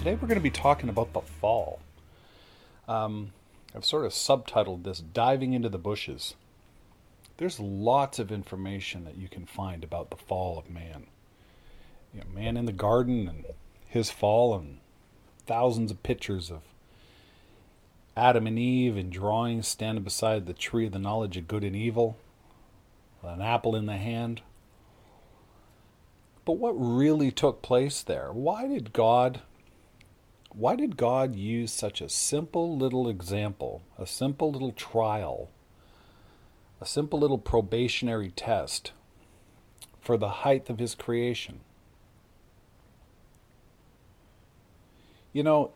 Today we're going to be talking about the fall. Um, I've sort of subtitled this Diving into the Bushes. There's lots of information that you can find about the fall of man. You know, man in the garden and his fall, and thousands of pictures of Adam and Eve in drawings standing beside the tree of the knowledge of good and evil, an apple in the hand. But what really took place there? Why did God why did God use such a simple little example, a simple little trial, a simple little probationary test for the height of his creation? You know,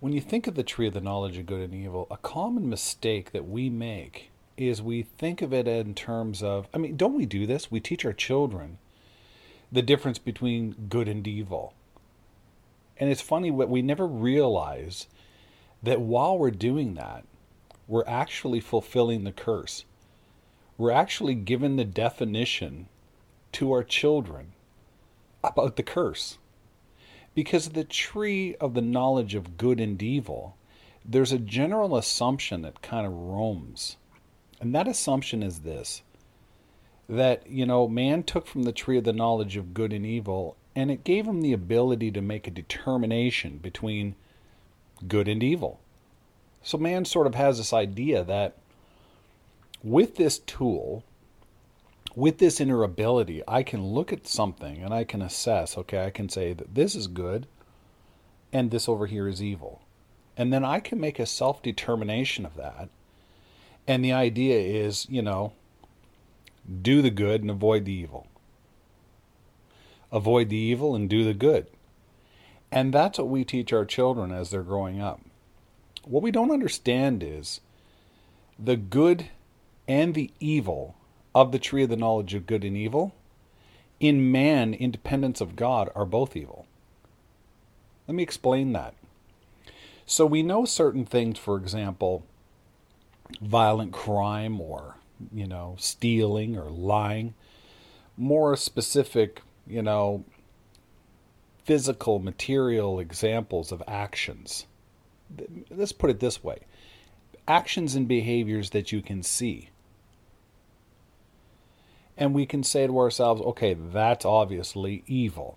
when you think of the tree of the knowledge of good and evil, a common mistake that we make is we think of it in terms of, I mean, don't we do this? We teach our children the difference between good and evil. And it's funny what we never realize that while we're doing that, we're actually fulfilling the curse. We're actually giving the definition to our children about the curse. Because the tree of the knowledge of good and evil, there's a general assumption that kind of roams. And that assumption is this that, you know, man took from the tree of the knowledge of good and evil, and it gave him the ability to make a determination between good and evil. So man sort of has this idea that with this tool, with this inner ability, I can look at something and I can assess, okay, I can say that this is good and this over here is evil. And then I can make a self determination of that. And the idea is, you know, do the good and avoid the evil. Avoid the evil and do the good. And that's what we teach our children as they're growing up. What we don't understand is the good and the evil of the tree of the knowledge of good and evil in man, independence of God, are both evil. Let me explain that. So we know certain things, for example, violent crime or you know, stealing or lying. More specific, you know, physical, material examples of actions. Let's put it this way actions and behaviors that you can see. And we can say to ourselves, okay, that's obviously evil.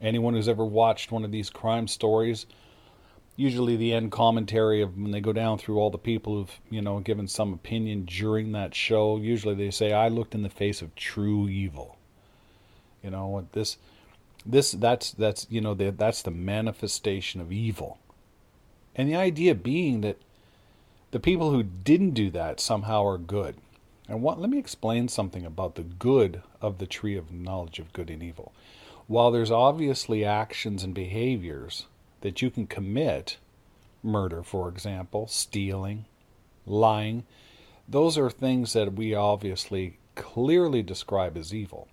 Anyone who's ever watched one of these crime stories usually the end commentary of when they go down through all the people who've you know given some opinion during that show usually they say i looked in the face of true evil you know this this that's that's you know the, that's the manifestation of evil and the idea being that the people who didn't do that somehow are good and what let me explain something about the good of the tree of knowledge of good and evil while there's obviously actions and behaviors that you can commit murder, for example, stealing, lying. Those are things that we obviously clearly describe as evil.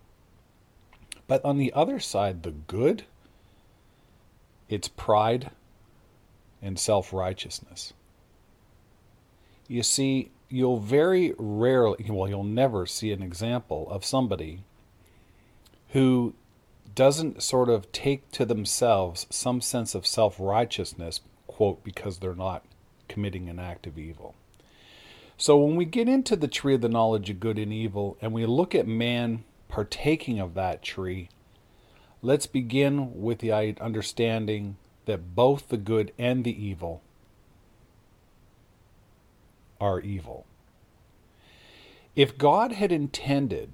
But on the other side, the good, it's pride and self righteousness. You see, you'll very rarely, well, you'll never see an example of somebody who doesn't sort of take to themselves some sense of self righteousness, quote, because they're not committing an act of evil. So when we get into the tree of the knowledge of good and evil and we look at man partaking of that tree, let's begin with the understanding that both the good and the evil are evil. If God had intended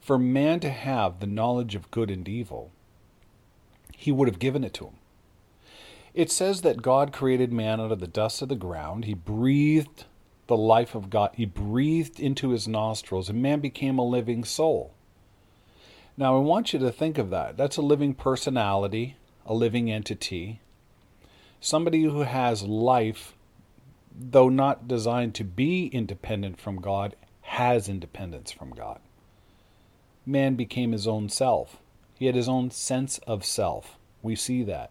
for man to have the knowledge of good and evil, he would have given it to him. It says that God created man out of the dust of the ground. He breathed the life of God, he breathed into his nostrils, and man became a living soul. Now, I want you to think of that. That's a living personality, a living entity. Somebody who has life, though not designed to be independent from God, has independence from God. Man became his own self. He had his own sense of self. We see that.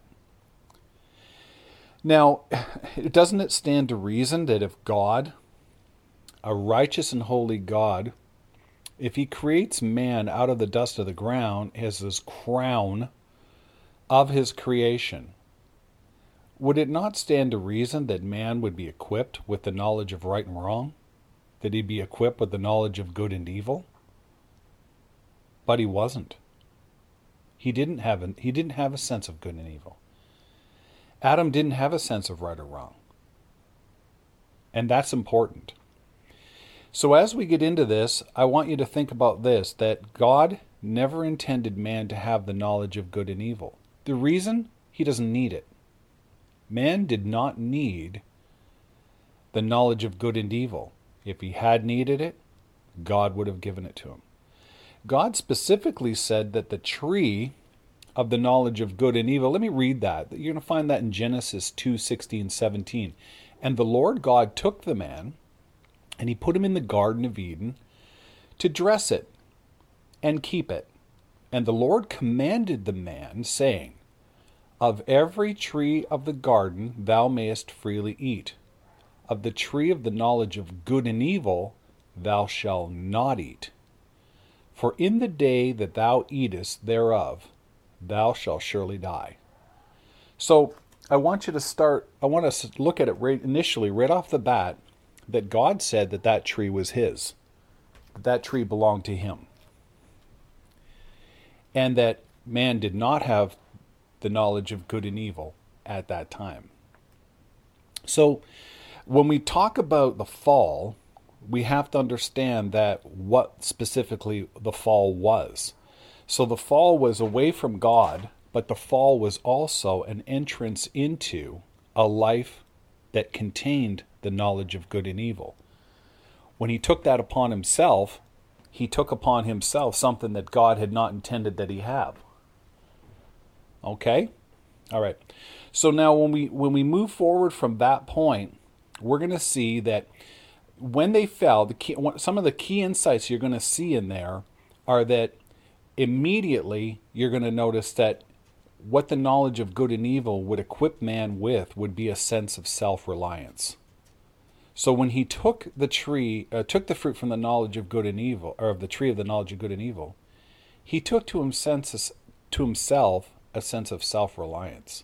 Now, doesn't it stand to reason that if God, a righteous and holy God, if he creates man out of the dust of the ground as his crown of his creation, would it not stand to reason that man would be equipped with the knowledge of right and wrong? That he'd be equipped with the knowledge of good and evil? But he wasn't. He didn't have a, he didn't have a sense of good and evil. Adam didn't have a sense of right or wrong. And that's important. So, as we get into this, I want you to think about this that God never intended man to have the knowledge of good and evil. The reason? He doesn't need it. Man did not need the knowledge of good and evil. If he had needed it, God would have given it to him. God specifically said that the tree of the knowledge of good and evil. Let me read that. You're going to find that in Genesis 2 16, 17. And the Lord God took the man and he put him in the Garden of Eden to dress it and keep it. And the Lord commanded the man, saying, Of every tree of the garden thou mayest freely eat. Of the tree of the knowledge of good and evil thou shalt not eat. For in the day that thou eatest thereof, thou shalt surely die. So I want you to start, I want us to look at it right initially, right off the bat, that God said that that tree was his, that that tree belonged to him, and that man did not have the knowledge of good and evil at that time. So when we talk about the fall, we have to understand that what specifically the fall was. So the fall was away from God, but the fall was also an entrance into a life that contained the knowledge of good and evil. When he took that upon himself, he took upon himself something that God had not intended that he have. Okay? All right. So now when we when we move forward from that point, we're going to see that when they fell, the key, some of the key insights you're going to see in there are that immediately you're going to notice that what the knowledge of good and evil would equip man with would be a sense of self-reliance. So when he took the tree, uh, took the fruit from the knowledge of good and evil, or of the tree of the knowledge of good and evil, he took to, to himself a sense of self reliance.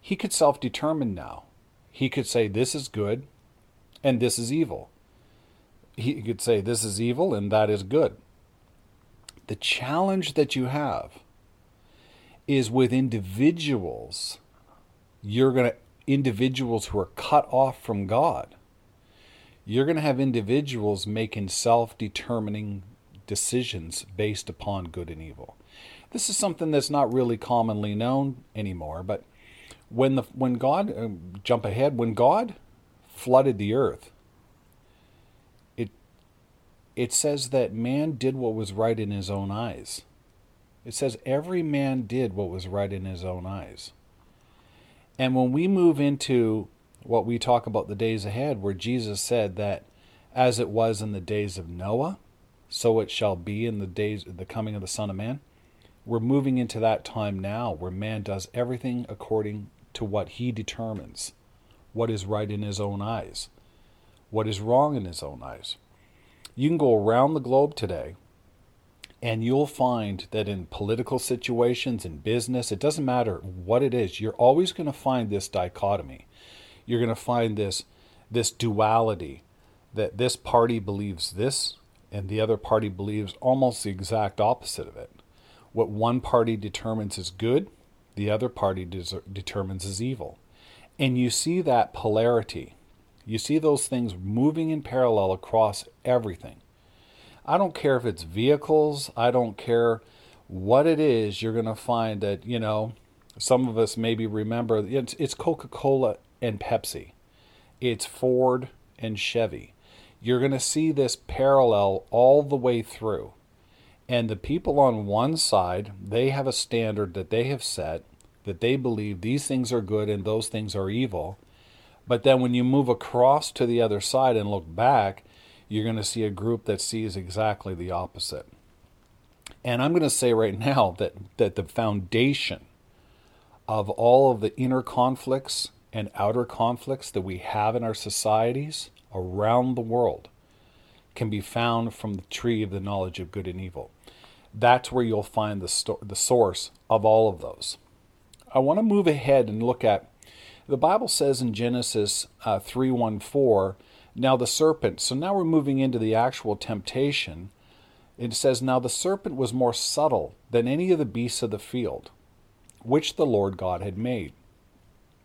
He could self determine now. He could say, This is good and this is evil. He could say, This is evil and that is good. The challenge that you have is with individuals, you're going to, individuals who are cut off from God you're going to have individuals making self determining decisions based upon good and evil. This is something that's not really commonly known anymore, but when the when God uh, jump ahead when God flooded the earth it it says that man did what was right in his own eyes. It says every man did what was right in his own eyes. And when we move into what we talk about the days ahead, where Jesus said that as it was in the days of Noah, so it shall be in the days the coming of the Son of Man. We're moving into that time now where man does everything according to what he determines, what is right in his own eyes, what is wrong in his own eyes. You can go around the globe today and you'll find that in political situations, in business, it doesn't matter what it is, you're always going to find this dichotomy you're going to find this this duality that this party believes this and the other party believes almost the exact opposite of it. What one party determines is good, the other party determines is evil. And you see that polarity. You see those things moving in parallel across everything. I don't care if it's vehicles, I don't care what it is, you're going to find that, you know, some of us maybe remember it's, it's Coca Cola and Pepsi. It's Ford and Chevy. You're going to see this parallel all the way through. And the people on one side, they have a standard that they have set that they believe these things are good and those things are evil. But then when you move across to the other side and look back, you're going to see a group that sees exactly the opposite. And I'm going to say right now that, that the foundation of all of the inner conflicts and outer conflicts that we have in our societies around the world can be found from the tree of the knowledge of good and evil. That's where you'll find the, sto- the source of all of those. I want to move ahead and look at the Bible says in Genesis uh, 3 1 4, now the serpent. So now we're moving into the actual temptation. It says, Now the serpent was more subtle than any of the beasts of the field, which the Lord God had made.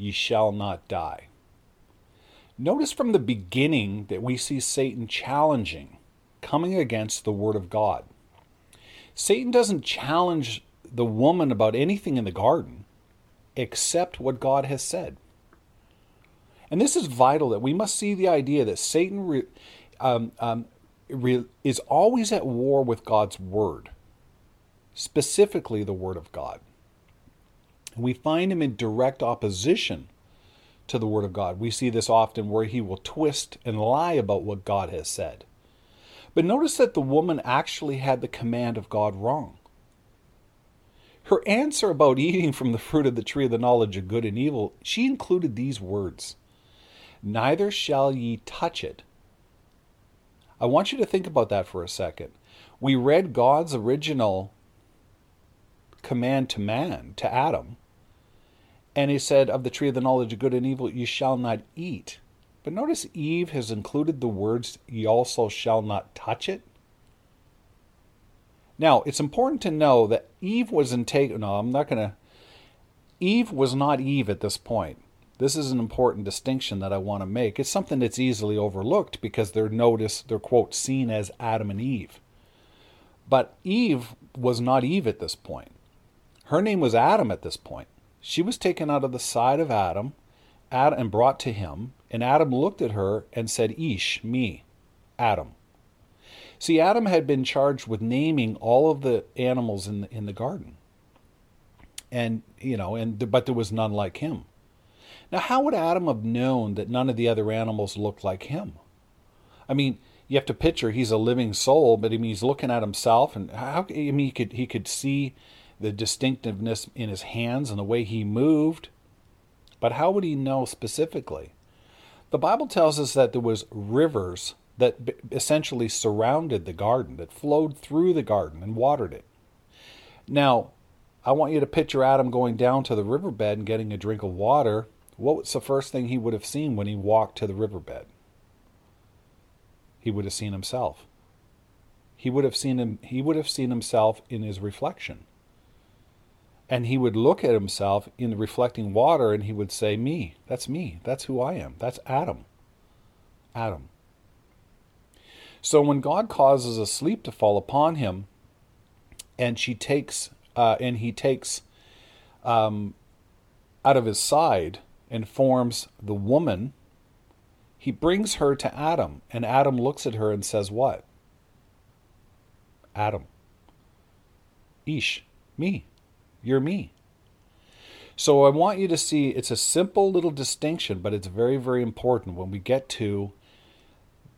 Ye shall not die. Notice from the beginning that we see Satan challenging, coming against the Word of God. Satan doesn't challenge the woman about anything in the garden except what God has said. And this is vital that we must see the idea that Satan re, um, um, re, is always at war with God's Word, specifically the Word of God. We find him in direct opposition to the Word of God. We see this often where he will twist and lie about what God has said. But notice that the woman actually had the command of God wrong. Her answer about eating from the fruit of the tree of the knowledge of good and evil, she included these words Neither shall ye touch it. I want you to think about that for a second. We read God's original command to man, to Adam, and he said, Of the tree of the knowledge of good and evil you shall not eat. But notice Eve has included the words, Ye also shall not touch it. Now, it's important to know that Eve was in take. No, I'm not going to. Eve was not Eve at this point. This is an important distinction that I want to make. It's something that's easily overlooked because they're noticed, they're quote seen as Adam and Eve. But Eve was not Eve at this point. Her name was Adam at this point. She was taken out of the side of Adam, and brought to him, and Adam looked at her and said, Ish, me, Adam. See, Adam had been charged with naming all of the animals in the, in the garden. And, you know, and but there was none like him. Now, how would Adam have known that none of the other animals looked like him? I mean, you have to picture he's a living soul, but I mean, he's looking at himself, and how I mean, he could he could see the distinctiveness in his hands and the way he moved. But how would he know specifically? The Bible tells us that there was rivers that essentially surrounded the garden, that flowed through the garden and watered it. Now, I want you to picture Adam going down to the riverbed and getting a drink of water. What was the first thing he would have seen when he walked to the riverbed? He would have seen himself. He would have seen him he would have seen himself in his reflection. And he would look at himself in the reflecting water and he would say, Me, that's me. That's who I am. That's Adam. Adam. So when God causes a sleep to fall upon him, and she takes, uh, and he takes um, out of his side and forms the woman, he brings her to Adam, and Adam looks at her and says, What? Adam. Ish, me. You're me. So I want you to see it's a simple little distinction, but it's very, very important when we get to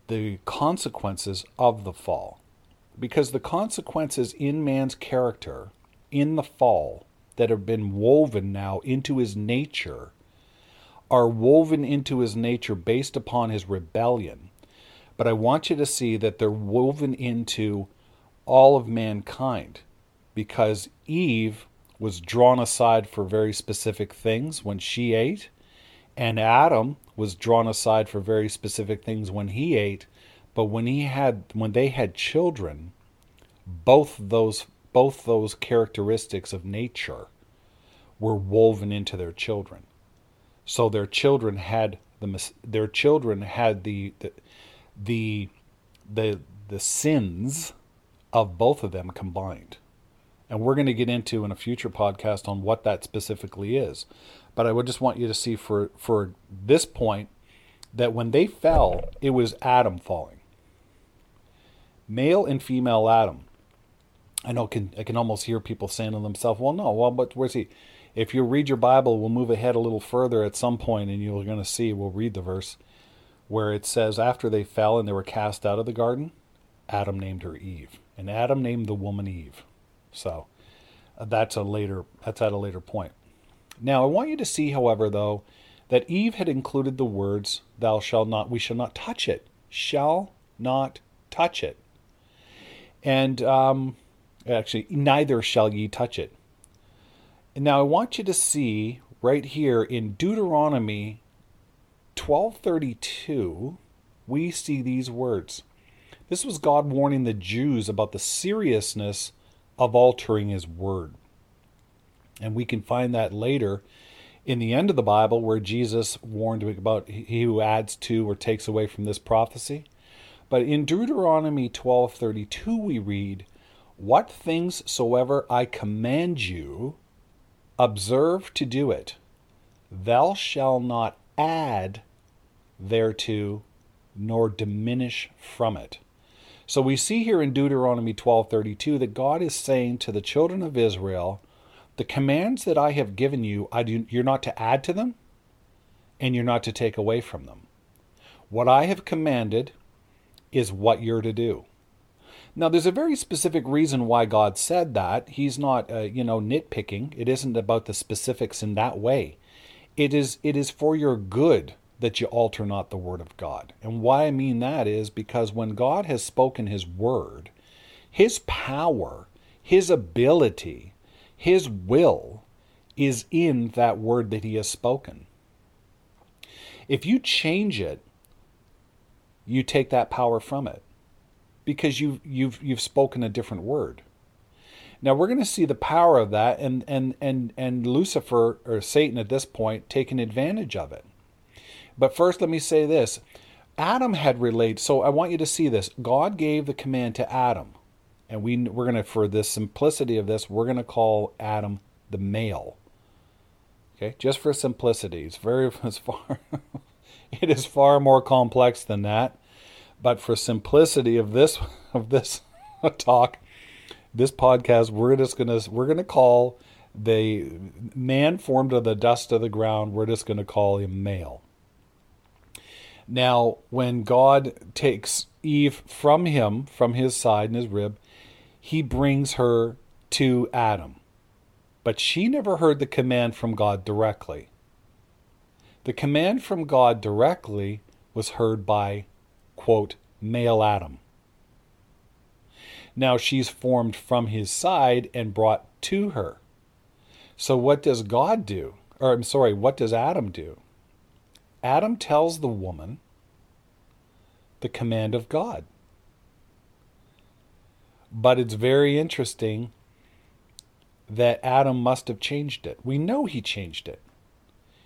the consequences of the fall. Because the consequences in man's character in the fall that have been woven now into his nature are woven into his nature based upon his rebellion. But I want you to see that they're woven into all of mankind because Eve was drawn aside for very specific things when she ate, and Adam was drawn aside for very specific things when he ate, but when he had when they had children, both those both those characteristics of nature were woven into their children. So their children had the their children had the the the the, the sins of both of them combined. And we're going to get into in a future podcast on what that specifically is. But I would just want you to see for for this point that when they fell, it was Adam falling. Male and female Adam. I know can I can almost hear people saying to themselves, "Well, no, well, but where's he?" If you read your Bible, we'll move ahead a little further at some point, and you're going to see. We'll read the verse where it says, "After they fell and they were cast out of the garden, Adam named her Eve, and Adam named the woman Eve." So uh, that's a later that's at a later point. Now I want you to see, however, though, that Eve had included the words, "Thou shalt not," we shall not touch it, shall not touch it, and um, Actually, neither shall ye touch it. Now I want you to see right here in Deuteronomy 12:32, we see these words. This was God warning the Jews about the seriousness of altering his word. And we can find that later in the end of the Bible where Jesus warned about he who adds to or takes away from this prophecy. But in Deuteronomy 12:32 we read, what things soever I command you, observe to do it. Thou shalt not add thereto, nor diminish from it. So we see here in Deuteronomy 12:32 that God is saying to the children of Israel, the commands that I have given you, I do, you're not to add to them, and you're not to take away from them. What I have commanded is what you're to do. Now, there's a very specific reason why God said that. He's not, uh, you know, nitpicking. It isn't about the specifics in that way. It is, it is for your good that you alter not the word of God. And why I mean that is because when God has spoken his word, his power, his ability, his will is in that word that he has spoken. If you change it, you take that power from it because you've you've you've spoken a different word. Now we're going to see the power of that and and and and Lucifer or Satan at this point taking advantage of it. But first let me say this. Adam had relayed so I want you to see this. God gave the command to Adam. And we we're going to for the simplicity of this, we're going to call Adam the male. Okay? Just for simplicity. It's very it's far it is far more complex than that. But for simplicity of this of this talk, this podcast, we're just gonna we're gonna call the man formed of the dust of the ground. We're just gonna call him male. Now, when God takes Eve from him, from his side and his rib, he brings her to Adam. But she never heard the command from God directly. The command from God directly was heard by quote, male Adam. Now she's formed from his side and brought to her. So what does God do? Or I'm sorry, what does Adam do? Adam tells the woman the command of God. But it's very interesting that Adam must have changed it. We know he changed it.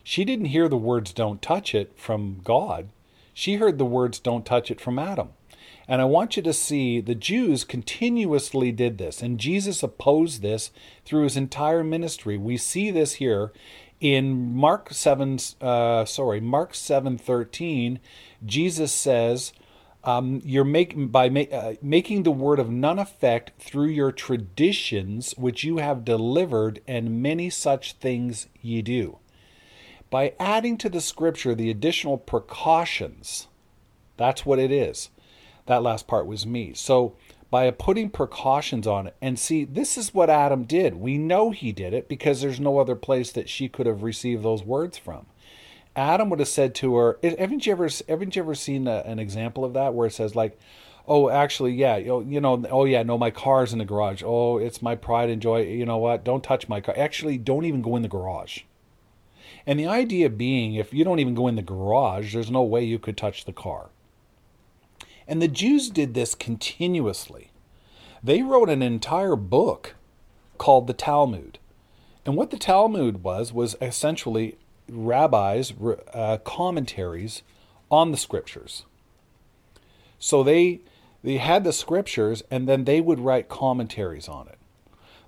She didn't hear the words don't touch it from God. She heard the words, Don't touch it from Adam. And I want you to see the Jews continuously did this, and Jesus opposed this through his entire ministry. We see this here in Mark 7, uh, sorry, Mark 7 13. Jesus says, um, you're making by uh, making the word of none effect through your traditions which you have delivered, and many such things ye do by adding to the scripture the additional precautions. That's what it is. That last part was me. So, by putting precautions on it, and see, this is what Adam did. We know he did it because there's no other place that she could have received those words from. Adam would have said to her, "Haven't you ever, haven't you ever seen a, an example of that where it says like, oh, actually, yeah, you you know, oh yeah, no, my car's in the garage. Oh, it's my pride and joy. You know what? Don't touch my car. Actually, don't even go in the garage. And the idea being, if you don't even go in the garage, there's no way you could touch the car. And the Jews did this continuously. They wrote an entire book called the Talmud. And what the Talmud was, was essentially rabbis' uh, commentaries on the scriptures. So they they had the scriptures and then they would write commentaries on it.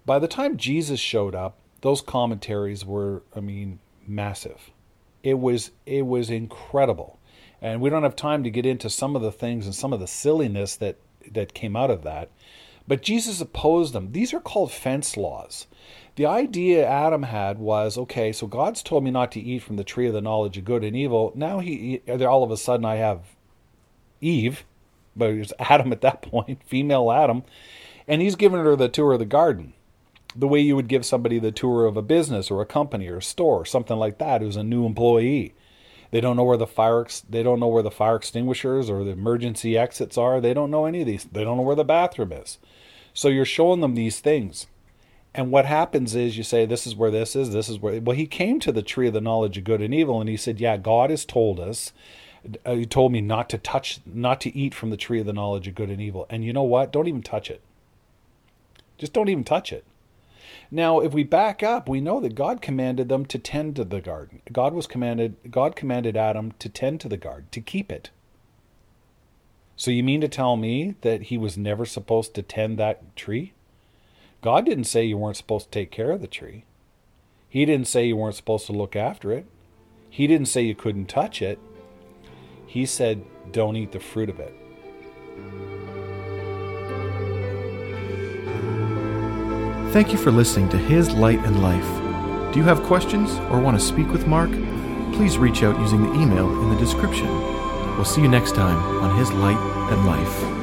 By the time Jesus showed up, those commentaries were, I mean, massive. It was it was incredible. And we don't have time to get into some of the things and some of the silliness that that came out of that. But Jesus opposed them. These are called fence laws. The idea Adam had was okay, so God's told me not to eat from the tree of the knowledge of good and evil. Now he, all of a sudden, I have Eve, but it was Adam at that point, female Adam, and he's giving her the tour of the garden, the way you would give somebody the tour of a business or a company or a store, or something like that, who's a new employee. They don't know where the fire they don't know where the fire extinguishers or the emergency exits are. They don't know any of these. They don't know where the bathroom is. So you're showing them these things. And what happens is you say, This is where this is, this is where. Well, he came to the tree of the knowledge of good and evil, and he said, Yeah, God has told us uh, he told me not to touch, not to eat from the tree of the knowledge of good and evil. And you know what? Don't even touch it. Just don't even touch it. Now, if we back up, we know that God commanded them to tend to the garden. God was commanded God commanded Adam to tend to the garden, to keep it. So you mean to tell me that he was never supposed to tend that tree? God didn't say you weren't supposed to take care of the tree. He didn't say you weren't supposed to look after it. He didn't say you couldn't touch it. He said, don't eat the fruit of it. Thank you for listening to His Light and Life. Do you have questions or want to speak with Mark? Please reach out using the email in the description. We'll see you next time on His Light and Life.